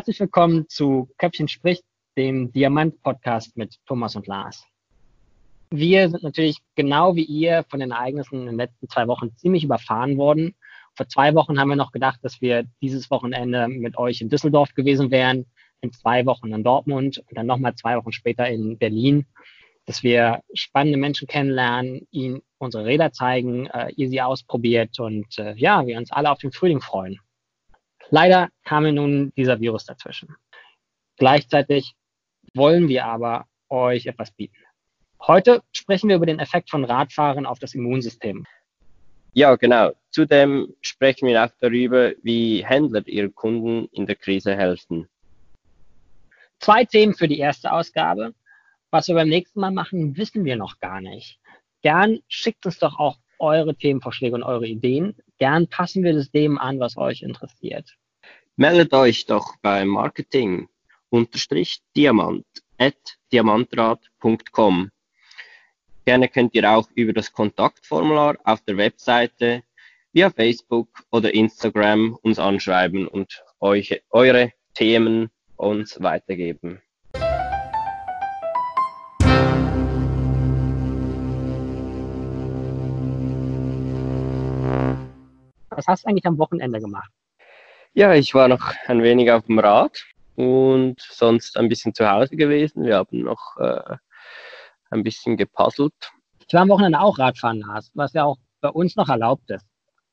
Herzlich willkommen zu Köpfchen spricht, dem Diamant-Podcast mit Thomas und Lars. Wir sind natürlich genau wie ihr von den Ereignissen in den letzten zwei Wochen ziemlich überfahren worden. Vor zwei Wochen haben wir noch gedacht, dass wir dieses Wochenende mit euch in Düsseldorf gewesen wären, in zwei Wochen in Dortmund und dann nochmal zwei Wochen später in Berlin, dass wir spannende Menschen kennenlernen, ihnen unsere Räder zeigen, äh, ihr sie ausprobiert und äh, ja, wir uns alle auf den Frühling freuen. Leider kam mir nun dieser Virus dazwischen. Gleichzeitig wollen wir aber euch etwas bieten. Heute sprechen wir über den Effekt von Radfahren auf das Immunsystem. Ja, genau. Zudem sprechen wir auch darüber, wie Händler ihren Kunden in der Krise helfen. Zwei Themen für die erste Ausgabe. Was wir beim nächsten Mal machen, wissen wir noch gar nicht. Gern schickt uns doch auch eure Themenvorschläge und eure Ideen. Gern passen wir das dem an, was euch interessiert. Meldet euch doch bei Marketing unterstrich Diamant at diamantrad.com. Gerne könnt ihr auch über das Kontaktformular auf der Webseite via Facebook oder Instagram uns anschreiben und euch, eure Themen uns weitergeben. Was hast du eigentlich am Wochenende gemacht? Ja, ich war noch ein wenig auf dem Rad und sonst ein bisschen zu Hause gewesen. Wir haben noch äh, ein bisschen gepuzzelt. Ich war am Wochenende auch Radfahren, Lars, was ja auch bei uns noch erlaubt ist.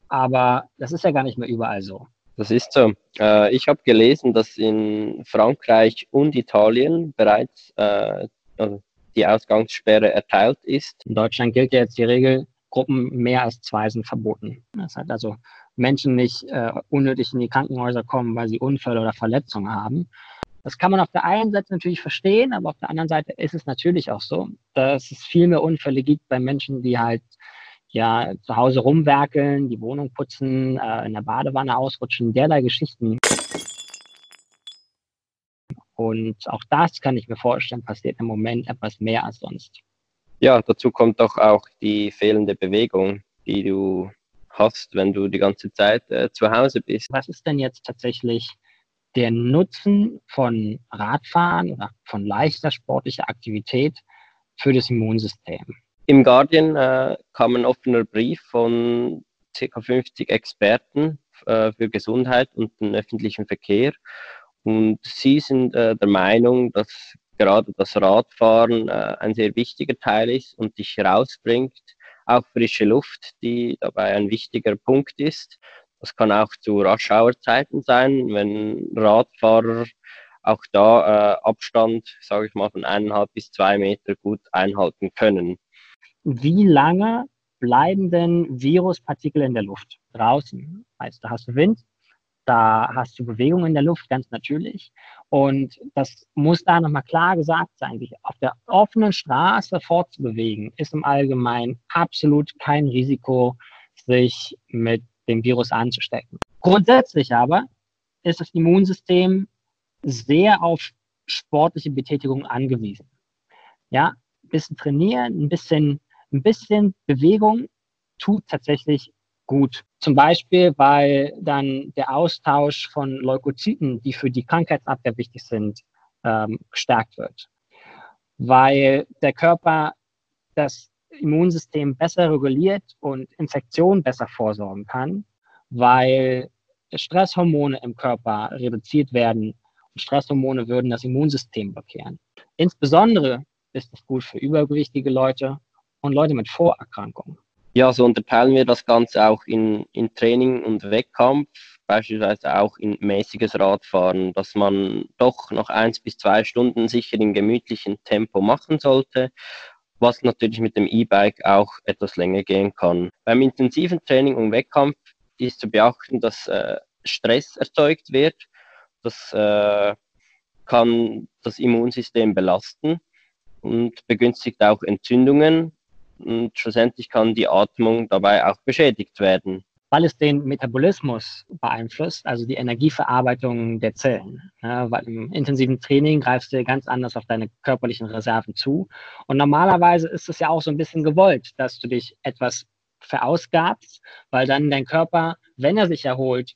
Aber das ist ja gar nicht mehr überall so. Das ist so. Äh, ich habe gelesen, dass in Frankreich und Italien bereits äh, also die Ausgangssperre erteilt ist. In Deutschland gilt ja jetzt die Regel, Gruppen mehr als zwei sind verboten. Das heißt also, Menschen nicht äh, unnötig in die Krankenhäuser kommen, weil sie Unfälle oder Verletzungen haben. Das kann man auf der einen Seite natürlich verstehen, aber auf der anderen Seite ist es natürlich auch so, dass es viel mehr Unfälle gibt bei Menschen, die halt ja zu Hause rumwerkeln, die Wohnung putzen, äh, in der Badewanne ausrutschen, derlei Geschichten. Und auch das kann ich mir vorstellen, passiert im Moment etwas mehr als sonst. Ja, dazu kommt doch auch die fehlende Bewegung, die du hast, wenn du die ganze Zeit äh, zu Hause bist. Was ist denn jetzt tatsächlich der Nutzen von Radfahren oder von leichter sportlicher Aktivität für das Immunsystem? Im Guardian äh, kam ein offener Brief von ca. 50 Experten äh, für Gesundheit und den öffentlichen Verkehr. Und sie sind äh, der Meinung, dass gerade das Radfahren äh, ein sehr wichtiger Teil ist und dich rausbringt auch frische Luft, die dabei ein wichtiger Punkt ist. Das kann auch zu Rush-Hour-Zeiten sein, wenn Radfahrer auch da äh, Abstand, sage ich mal, von eineinhalb bis zwei Meter gut einhalten können. Wie lange bleiben denn Viruspartikel in der Luft? Draußen, heißt, da hast du Wind, da hast du Bewegung in der Luft, ganz natürlich. Und das muss da nochmal klar gesagt sein. Sich auf der offenen Straße fortzubewegen, ist im Allgemeinen absolut kein Risiko, sich mit dem Virus anzustecken. Grundsätzlich aber ist das Immunsystem sehr auf sportliche Betätigung angewiesen. Ja, ein bisschen trainieren, ein bisschen, ein bisschen Bewegung tut tatsächlich gut. Zum Beispiel, weil dann der Austausch von Leukozyten, die für die Krankheitsabwehr wichtig sind, ähm, gestärkt wird. Weil der Körper das Immunsystem besser reguliert und Infektionen besser vorsorgen kann, weil Stresshormone im Körper reduziert werden und Stresshormone würden das Immunsystem blockieren. Insbesondere ist es gut für übergewichtige Leute und Leute mit Vorerkrankungen. Ja, so unterteilen wir das Ganze auch in, in Training und Wettkampf, beispielsweise auch in mäßiges Radfahren, dass man doch noch eins bis zwei Stunden sicher in gemütlichem Tempo machen sollte, was natürlich mit dem E-Bike auch etwas länger gehen kann. Beim intensiven Training und Wettkampf ist zu beachten, dass äh, Stress erzeugt wird. Das äh, kann das Immunsystem belasten und begünstigt auch Entzündungen und schlussendlich kann die Atmung dabei auch beschädigt werden. Weil es den Metabolismus beeinflusst, also die Energieverarbeitung der Zellen. Ja, weil im intensiven Training greifst du ganz anders auf deine körperlichen Reserven zu. Und normalerweise ist es ja auch so ein bisschen gewollt, dass du dich etwas verausgabst, weil dann dein Körper, wenn er sich erholt,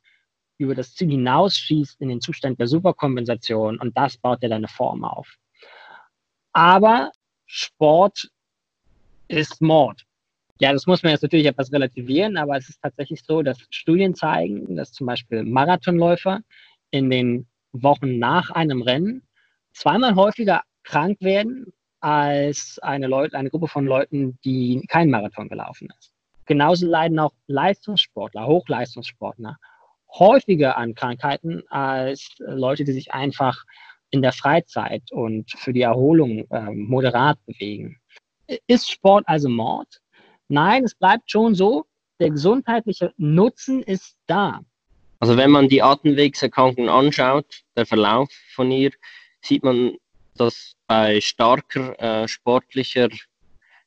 über das Ziel hinausschießt in den Zustand der Superkompensation und das baut dir deine Form auf. Aber Sport ist Mord. Ja, das muss man jetzt natürlich etwas relativieren, aber es ist tatsächlich so, dass Studien zeigen, dass zum Beispiel Marathonläufer in den Wochen nach einem Rennen zweimal häufiger krank werden als eine, Leut eine Gruppe von Leuten, die keinen Marathon gelaufen ist. Genauso leiden auch Leistungssportler, Hochleistungssportler häufiger an Krankheiten als Leute, die sich einfach in der Freizeit und für die Erholung äh, moderat bewegen. Ist Sport also Mord? Nein, es bleibt schon so, der gesundheitliche Nutzen ist da. Also wenn man die Atemwegserkrankung anschaut, der Verlauf von ihr, sieht man, dass bei starker äh, sportlicher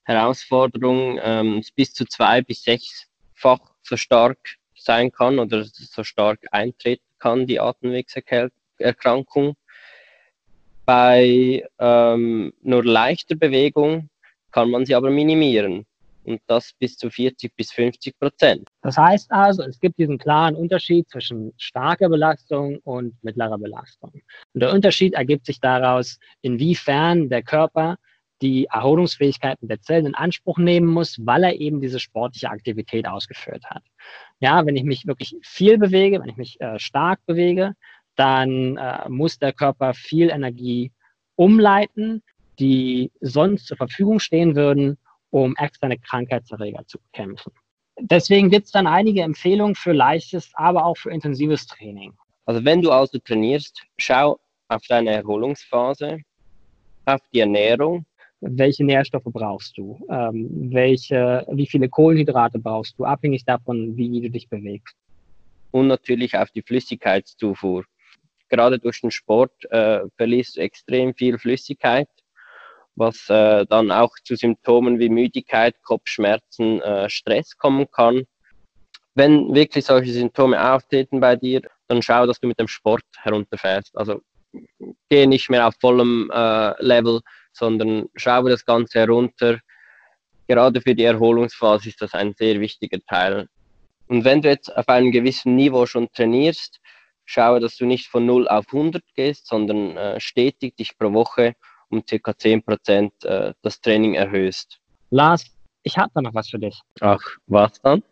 Herausforderung ähm, bis zu zwei bis sechsfach so stark sein kann oder so stark eintreten kann, die Atemwegserkrankung. Bei ähm, nur leichter Bewegung kann man sie aber minimieren und das bis zu 40 bis 50 Prozent. Das heißt also, es gibt diesen klaren Unterschied zwischen starker Belastung und mittlerer Belastung. Und der Unterschied ergibt sich daraus, inwiefern der Körper die Erholungsfähigkeiten der Zellen in Anspruch nehmen muss, weil er eben diese sportliche Aktivität ausgeführt hat. Ja, wenn ich mich wirklich viel bewege, wenn ich mich äh, stark bewege, dann äh, muss der Körper viel Energie umleiten, die sonst zur Verfügung stehen würden, um externe Krankheitserreger zu bekämpfen. Deswegen gibt es dann einige Empfehlungen für leichtes, aber auch für intensives Training. Also wenn du also trainierst, schau auf deine Erholungsphase, auf die Ernährung. Welche Nährstoffe brauchst du? Ähm, welche, wie viele Kohlenhydrate brauchst du, abhängig davon, wie du dich bewegst? Und natürlich auf die Flüssigkeitszufuhr. Gerade durch den Sport äh, verlierst du extrem viel Flüssigkeit was äh, dann auch zu Symptomen wie Müdigkeit, Kopfschmerzen, äh, Stress kommen kann. Wenn wirklich solche Symptome auftreten bei dir, dann schau, dass du mit dem Sport herunterfährst. Also geh nicht mehr auf vollem äh, Level, sondern schau das Ganze herunter. Gerade für die Erholungsphase ist das ein sehr wichtiger Teil. Und wenn du jetzt auf einem gewissen Niveau schon trainierst, schau, dass du nicht von 0 auf 100 gehst, sondern äh, stetig dich pro Woche um ca. 10% äh, das Training erhöhst. Lars, ich habe da noch was für dich. Ach, was dann?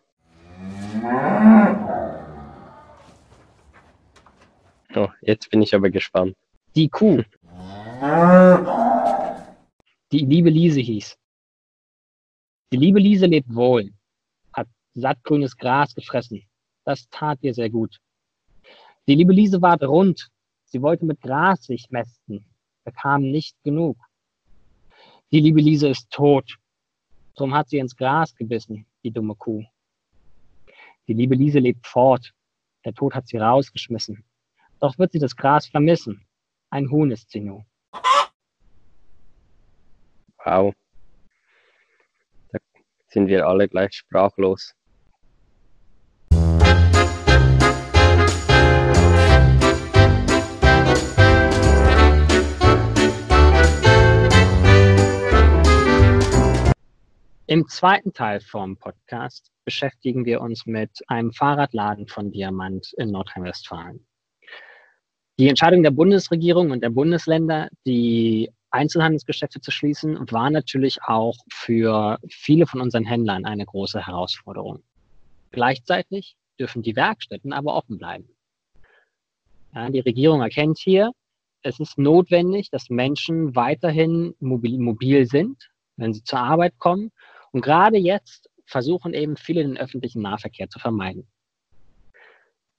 Oh, jetzt bin ich aber gespannt. Die Kuh. Die liebe Liese hieß. Die liebe Liese lebt wohl, hat sattgrünes Gras gefressen. Das tat ihr sehr gut. Die liebe Liese ward rund. Sie wollte mit Gras sich mästen bekam nicht genug. Die liebe Lise ist tot. Drum hat sie ins Gras gebissen, die dumme Kuh. Die liebe Lise lebt fort. Der Tod hat sie rausgeschmissen. Doch wird sie das Gras vermissen. Ein Huhn ist sie nur. Wow. Da sind wir alle gleich sprachlos. Im zweiten Teil vom Podcast beschäftigen wir uns mit einem Fahrradladen von Diamant in Nordrhein-Westfalen. Die Entscheidung der Bundesregierung und der Bundesländer, die Einzelhandelsgeschäfte zu schließen, war natürlich auch für viele von unseren Händlern eine große Herausforderung. Gleichzeitig dürfen die Werkstätten aber offen bleiben. Ja, die Regierung erkennt hier, es ist notwendig, dass Menschen weiterhin mobil, mobil sind, wenn sie zur Arbeit kommen und gerade jetzt versuchen eben viele den öffentlichen Nahverkehr zu vermeiden.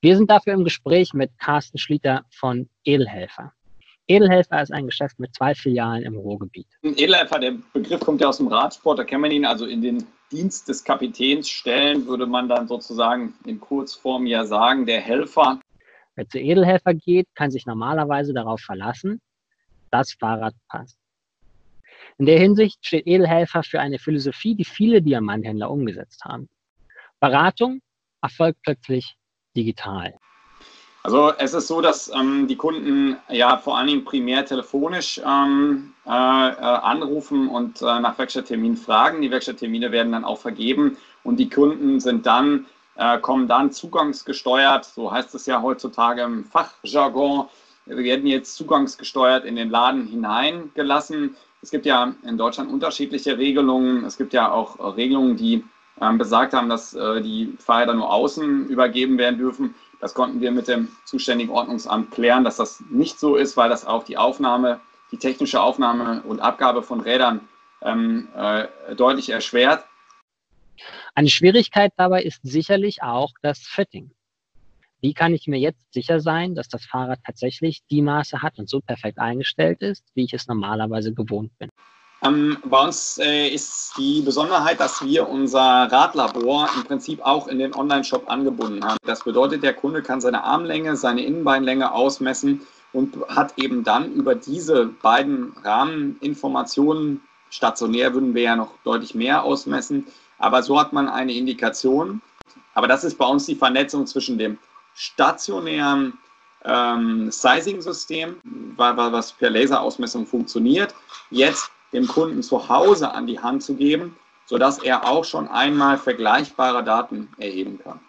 Wir sind dafür im Gespräch mit Carsten Schlieter von Edelhelfer. Edelhelfer ist ein Geschäft mit zwei Filialen im Ruhrgebiet. Edelhelfer, der Begriff kommt ja aus dem Radsport, da kann man ihn also in den Dienst des Kapitäns stellen, würde man dann sozusagen in Kurzform ja sagen, der Helfer. Wer zu Edelhelfer geht, kann sich normalerweise darauf verlassen, das Fahrrad passt. In der Hinsicht steht Edelhelfer für eine Philosophie, die viele Diamanthändler umgesetzt haben. Beratung erfolgt plötzlich digital. Also es ist so, dass ähm, die Kunden ja vor allen Dingen primär telefonisch ähm, äh, äh, anrufen und äh, nach Werkstattterminen fragen. Die Werkstatttermine werden dann auch vergeben und die Kunden sind dann äh, kommen dann zugangsgesteuert, so heißt es ja heutzutage im Fachjargon, werden jetzt zugangsgesteuert in den Laden hineingelassen. Es gibt ja in Deutschland unterschiedliche Regelungen. Es gibt ja auch Regelungen, die ähm, besagt haben, dass äh, die Fahrräder nur außen übergeben werden dürfen. Das konnten wir mit dem zuständigen Ordnungsamt klären, dass das nicht so ist, weil das auch die Aufnahme, die technische Aufnahme und Abgabe von Rädern ähm, äh, deutlich erschwert. Eine Schwierigkeit dabei ist sicherlich auch das Fitting. Wie kann ich mir jetzt sicher sein, dass das Fahrrad tatsächlich die Maße hat und so perfekt eingestellt ist, wie ich es normalerweise gewohnt bin? Ähm, bei uns äh, ist die Besonderheit, dass wir unser Radlabor im Prinzip auch in den Online-Shop angebunden haben. Das bedeutet, der Kunde kann seine Armlänge, seine Innenbeinlänge ausmessen und hat eben dann über diese beiden Rahmeninformationen, stationär würden wir ja noch deutlich mehr ausmessen, aber so hat man eine Indikation. Aber das ist bei uns die Vernetzung zwischen dem stationären ähm, Sizing-System, was per Laserausmessung funktioniert, jetzt dem Kunden zu Hause an die Hand zu geben, sodass er auch schon einmal vergleichbare Daten erheben kann.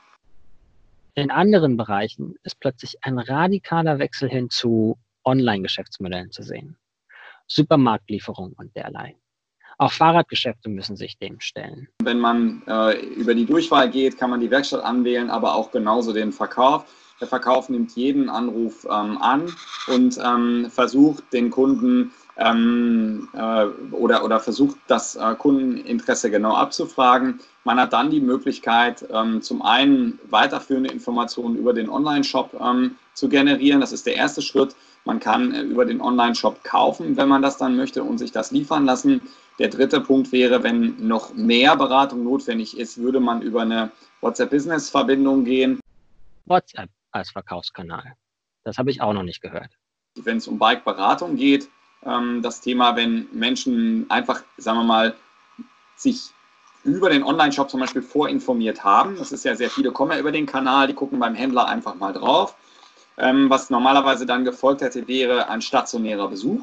In anderen Bereichen ist plötzlich ein radikaler Wechsel hin zu Online-Geschäftsmodellen zu sehen. Supermarktlieferung und derlei. Auch Fahrradgeschäfte müssen sich dem stellen. Wenn man äh, über die Durchwahl geht, kann man die Werkstatt anwählen, aber auch genauso den Verkauf. Der Verkauf nimmt jeden Anruf ähm, an und ähm, versucht den Kunden ähm, äh, oder, oder versucht das äh, Kundeninteresse genau abzufragen. Man hat dann die Möglichkeit, ähm, zum einen weiterführende Informationen über den Online-Shop ähm, zu generieren. Das ist der erste Schritt. Man kann äh, über den Online-Shop kaufen, wenn man das dann möchte und sich das liefern lassen. Der dritte Punkt wäre, wenn noch mehr Beratung notwendig ist, würde man über eine WhatsApp-Business-Verbindung gehen. WhatsApp als Verkaufskanal. Das habe ich auch noch nicht gehört. Wenn es um Bike-Beratung geht, ähm, das Thema, wenn Menschen einfach, sagen wir mal, sich über den Online-Shop zum Beispiel vorinformiert haben. Das ist ja sehr viele kommen ja über den Kanal, die gucken beim Händler einfach mal drauf. Ähm, was normalerweise dann gefolgt hätte, wäre ein stationärer Besuch.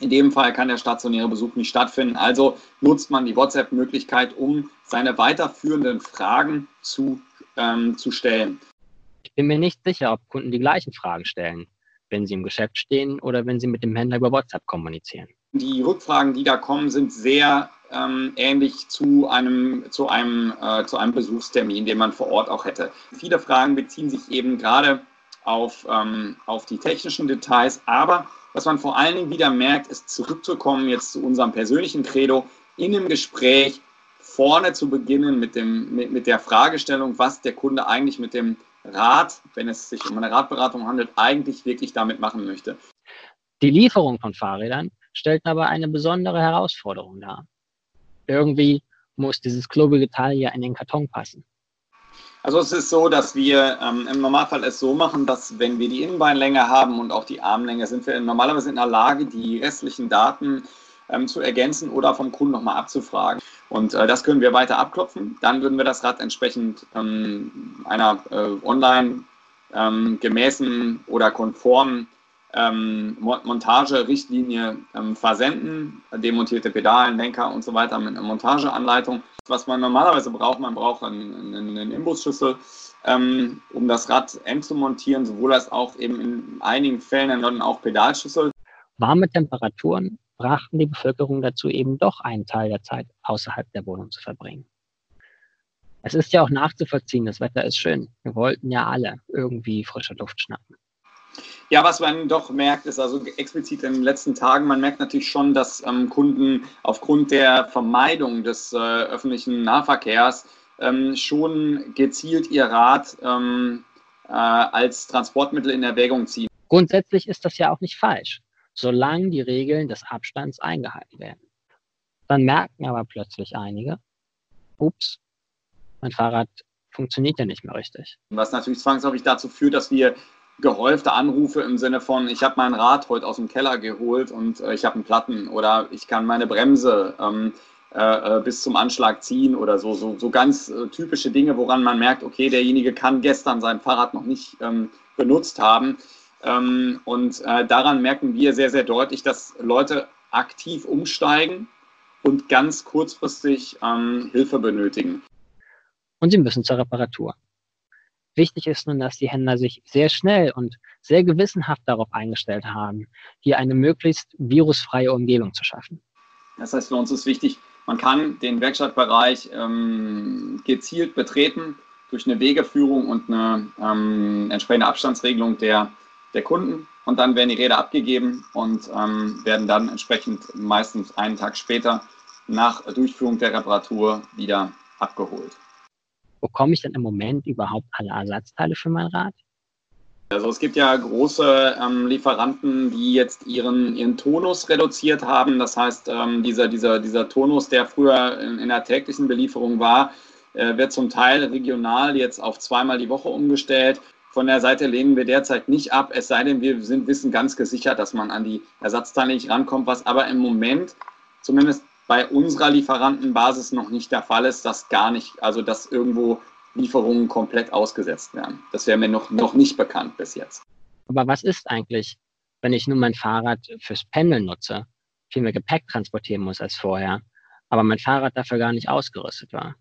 In dem Fall kann der stationäre Besuch nicht stattfinden. Also nutzt man die WhatsApp-Möglichkeit, um seine weiterführenden Fragen zu, ähm, zu stellen. Ich bin mir nicht sicher, ob Kunden die gleichen Fragen stellen wenn sie im Geschäft stehen oder wenn sie mit dem Händler über WhatsApp kommunizieren. Die Rückfragen, die da kommen, sind sehr ähm, ähnlich zu einem, zu, einem, äh, zu einem Besuchstermin, den man vor Ort auch hätte. Viele Fragen beziehen sich eben gerade auf, ähm, auf die technischen Details, aber was man vor allen Dingen wieder merkt, ist zurückzukommen jetzt zu unserem persönlichen Credo, in einem Gespräch vorne zu beginnen mit, dem, mit, mit der Fragestellung, was der Kunde eigentlich mit dem Rat, wenn es sich um eine Ratberatung handelt, eigentlich wirklich damit machen möchte. Die Lieferung von Fahrrädern stellt aber eine besondere Herausforderung dar. Irgendwie muss dieses klobige Teil ja in den Karton passen. Also es ist so, dass wir ähm, im Normalfall es so machen, dass wenn wir die Innenbeinlänge haben und auch die Armlänge, sind wir normalerweise in der Lage, die restlichen Daten ähm, zu ergänzen oder vom Kunden nochmal abzufragen. Und äh, das können wir weiter abklopfen. Dann würden wir das Rad entsprechend ähm, einer äh, online ähm, gemäßen oder konformen ähm, Montage-Richtlinie ähm, versenden, demontierte Pedalen, Lenker und so weiter mit einer Montageanleitung. Was man normalerweise braucht, man braucht einen, einen, Imbusschlüssel, ähm, um das Rad eng zu montieren, sowohl als auch eben in einigen Fällen dann auch Pedalschlüssel. Warme Temperaturen brachten die Bevölkerung dazu, eben doch einen Teil der Zeit außerhalb der Wohnung zu verbringen. Es ist ja auch nachzuvollziehen, das Wetter ist schön. Wir wollten ja alle irgendwie frische Luft schnappen. Ja, was man doch merkt, ist also explizit in den letzten Tagen, man merkt natürlich schon, dass ähm, Kunden aufgrund der Vermeidung des äh, öffentlichen Nahverkehrs ähm, schon gezielt ihr Rad ähm, äh, als Transportmittel in Erwägung ziehen. Grundsätzlich ist das ja auch nicht falsch solange die Regeln des Abstands eingehalten werden. Dann merken aber plötzlich einige, ups, mein Fahrrad funktioniert ja nicht mehr richtig. Was natürlich zwangsläufig dazu führt, dass wir gehäufte Anrufe im Sinne von, ich habe mein Rad heute aus dem Keller geholt und äh, ich habe einen Platten oder ich kann meine Bremse ähm, äh, äh, bis zum Anschlag ziehen oder so, so, so ganz äh, typische Dinge, woran man merkt, okay, derjenige kann gestern sein Fahrrad noch nicht ähm, benutzt haben. Ähm, und äh, daran merken wir sehr, sehr deutlich, dass Leute aktiv umsteigen und ganz kurzfristig ähm, Hilfe benötigen. und sie müssen zur Reparatur. Wichtig ist nun, dass die Händler sich sehr schnell und sehr gewissenhaft darauf eingestellt haben, hier eine möglichst virusfreie Umgebung zu schaffen. Das heißt, für uns ist wichtig, man kann den Werkstattbereich ähm, gezielt betreten durch eine Wegeführung und eine ähm, entsprechende Abstandsregelung der, der Kunden. Und dann werden die Räder abgegeben und ähm, werden dann entsprechend meistens einen Tag später nach Durchführung der Reparatur wieder abgeholt. Bekomme ich denn im Moment überhaupt alle Ersatzteile für mein Rad? Also es gibt ja große ähm, Lieferanten, die jetzt ihren, ihren Tonus reduziert haben. Das heißt, ähm, dieser, dieser, dieser Tonus, der früher in, in der täglichen Belieferung war, äh, wird zum Teil regional jetzt auf zweimal die Woche umgestellt. Von der Seite lehnen wir derzeit nicht ab, es sei denn, wir sind, wissen ganz gesichert, dass man an die Ersatzteile nicht rankommt, was aber im Moment zumindest bei unserer Lieferantenbasis noch nicht der Fall ist, dass gar nicht, also dass irgendwo Lieferungen komplett ausgesetzt werden. Das wäre mir noch, noch nicht bekannt bis jetzt. Aber was ist eigentlich, wenn ich nur mein Fahrrad fürs Pendeln nutze, viel mehr Gepäck transportieren muss als vorher, aber mein Fahrrad dafür gar nicht ausgerüstet war?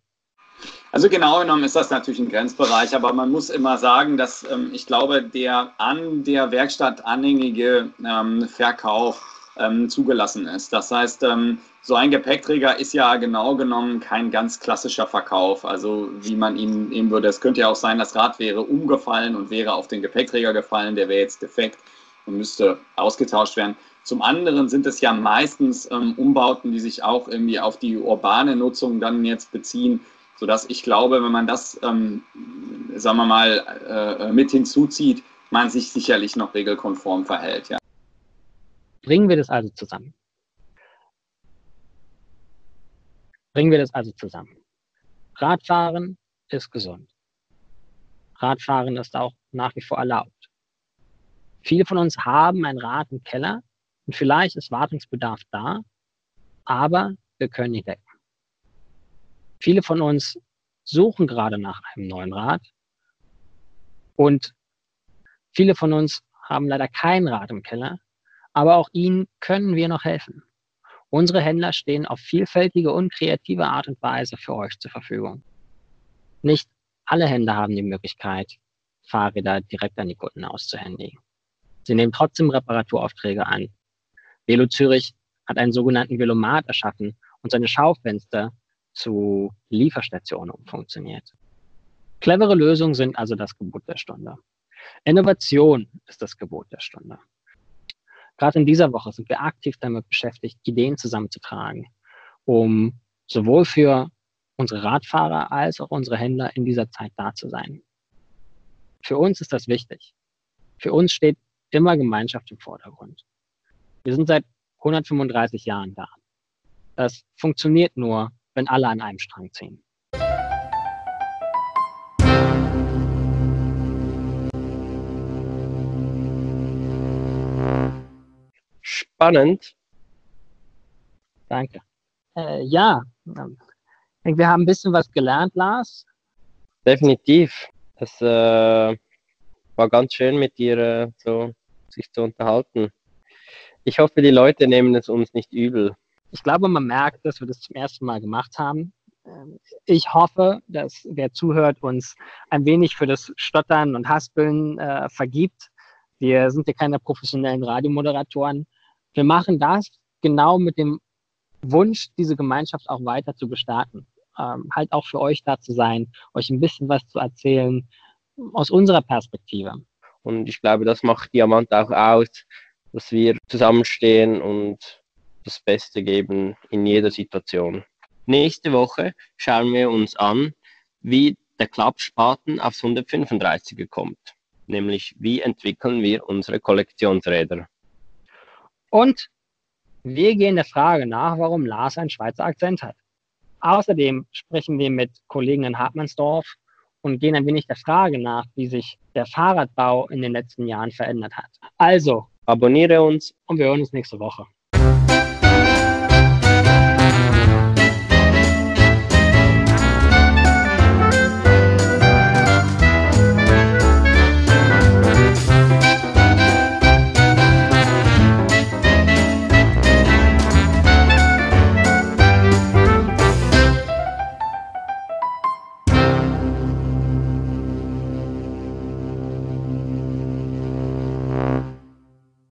Also genau genommen ist das natürlich ein Grenzbereich, aber man muss immer sagen, dass ähm, ich glaube, der an der Werkstatt anhängige ähm, Verkauf ähm, zugelassen ist. Das heißt, ähm, so ein Gepäckträger ist ja genau genommen kein ganz klassischer Verkauf, also wie man ihn nehmen würde. Es könnte ja auch sein, das Rad wäre umgefallen und wäre auf den Gepäckträger gefallen, der wäre jetzt defekt und müsste ausgetauscht werden. Zum anderen sind es ja meistens ähm, Umbauten, die sich auch irgendwie auf die urbane Nutzung dann jetzt beziehen, sodass ich glaube, wenn man das, ähm, sagen wir mal, äh, mit hinzuzieht, man sich sicherlich noch regelkonform verhält. Ja. Bringen wir das also zusammen. Bringen wir das also zusammen. Radfahren ist gesund. Radfahren ist auch nach wie vor erlaubt. Viele von uns haben ein Rad im Keller und vielleicht ist Wartungsbedarf da, aber wir können nicht decken. Viele von uns suchen gerade nach einem neuen Rad und viele von uns haben leider kein Rad im Keller, aber auch ihnen können wir noch helfen. Unsere Händler stehen auf vielfältige und kreative Art und Weise für euch zur Verfügung. Nicht alle Händler haben die Möglichkeit, Fahrräder direkt an die Kunden auszuhändigen. Sie nehmen trotzdem Reparaturaufträge an. Velo Zürich hat einen sogenannten Velomat erschaffen und seine Schaufenster zu Lieferstationen umfunktioniert. Clevere Lösungen sind also das Gebot der Stunde. Innovation ist das Gebot der Stunde. Gerade in dieser Woche sind wir aktiv damit beschäftigt, Ideen zusammenzutragen, um sowohl für unsere Radfahrer als auch unsere Händler in dieser Zeit da zu sein. Für uns ist das wichtig. Für uns steht immer Gemeinschaft im Vordergrund. Wir sind seit 135 Jahren da. Das funktioniert nur, wenn alle an einem Strang ziehen. Spannend. Danke. Äh, ja, ich denke, wir haben ein bisschen was gelernt, Lars. Definitiv. Es äh, war ganz schön mit dir äh, so sich zu unterhalten. Ich hoffe, die Leute nehmen es uns nicht übel. Ich glaube, man merkt, dass wir das zum ersten Mal gemacht haben. Ähm, ich hoffe, dass wer zuhört, uns ein wenig für das Stottern und Haspeln äh, vergibt. Wir sind ja keine professionellen Radiomoderatoren. Wir machen das genau mit dem Wunsch, diese Gemeinschaft auch weiter zu gestalten. Ähm, halt auch für euch da zu sein, euch ein bisschen was zu erzählen aus unserer Perspektive. Und ich glaube, das macht Diamant auch aus, dass wir zusammenstehen und das Beste geben in jeder Situation. Nächste Woche schauen wir uns an, wie der Klappspaten aufs 135er kommt. Nämlich, wie entwickeln wir unsere Kollektionsräder. Und wir gehen der Frage nach, warum Lars einen Schweizer Akzent hat. Außerdem sprechen wir mit Kollegen in Hartmannsdorf und gehen ein wenig der Frage nach, wie sich der Fahrradbau in den letzten Jahren verändert hat. Also, abonniere uns und wir hören uns nächste Woche.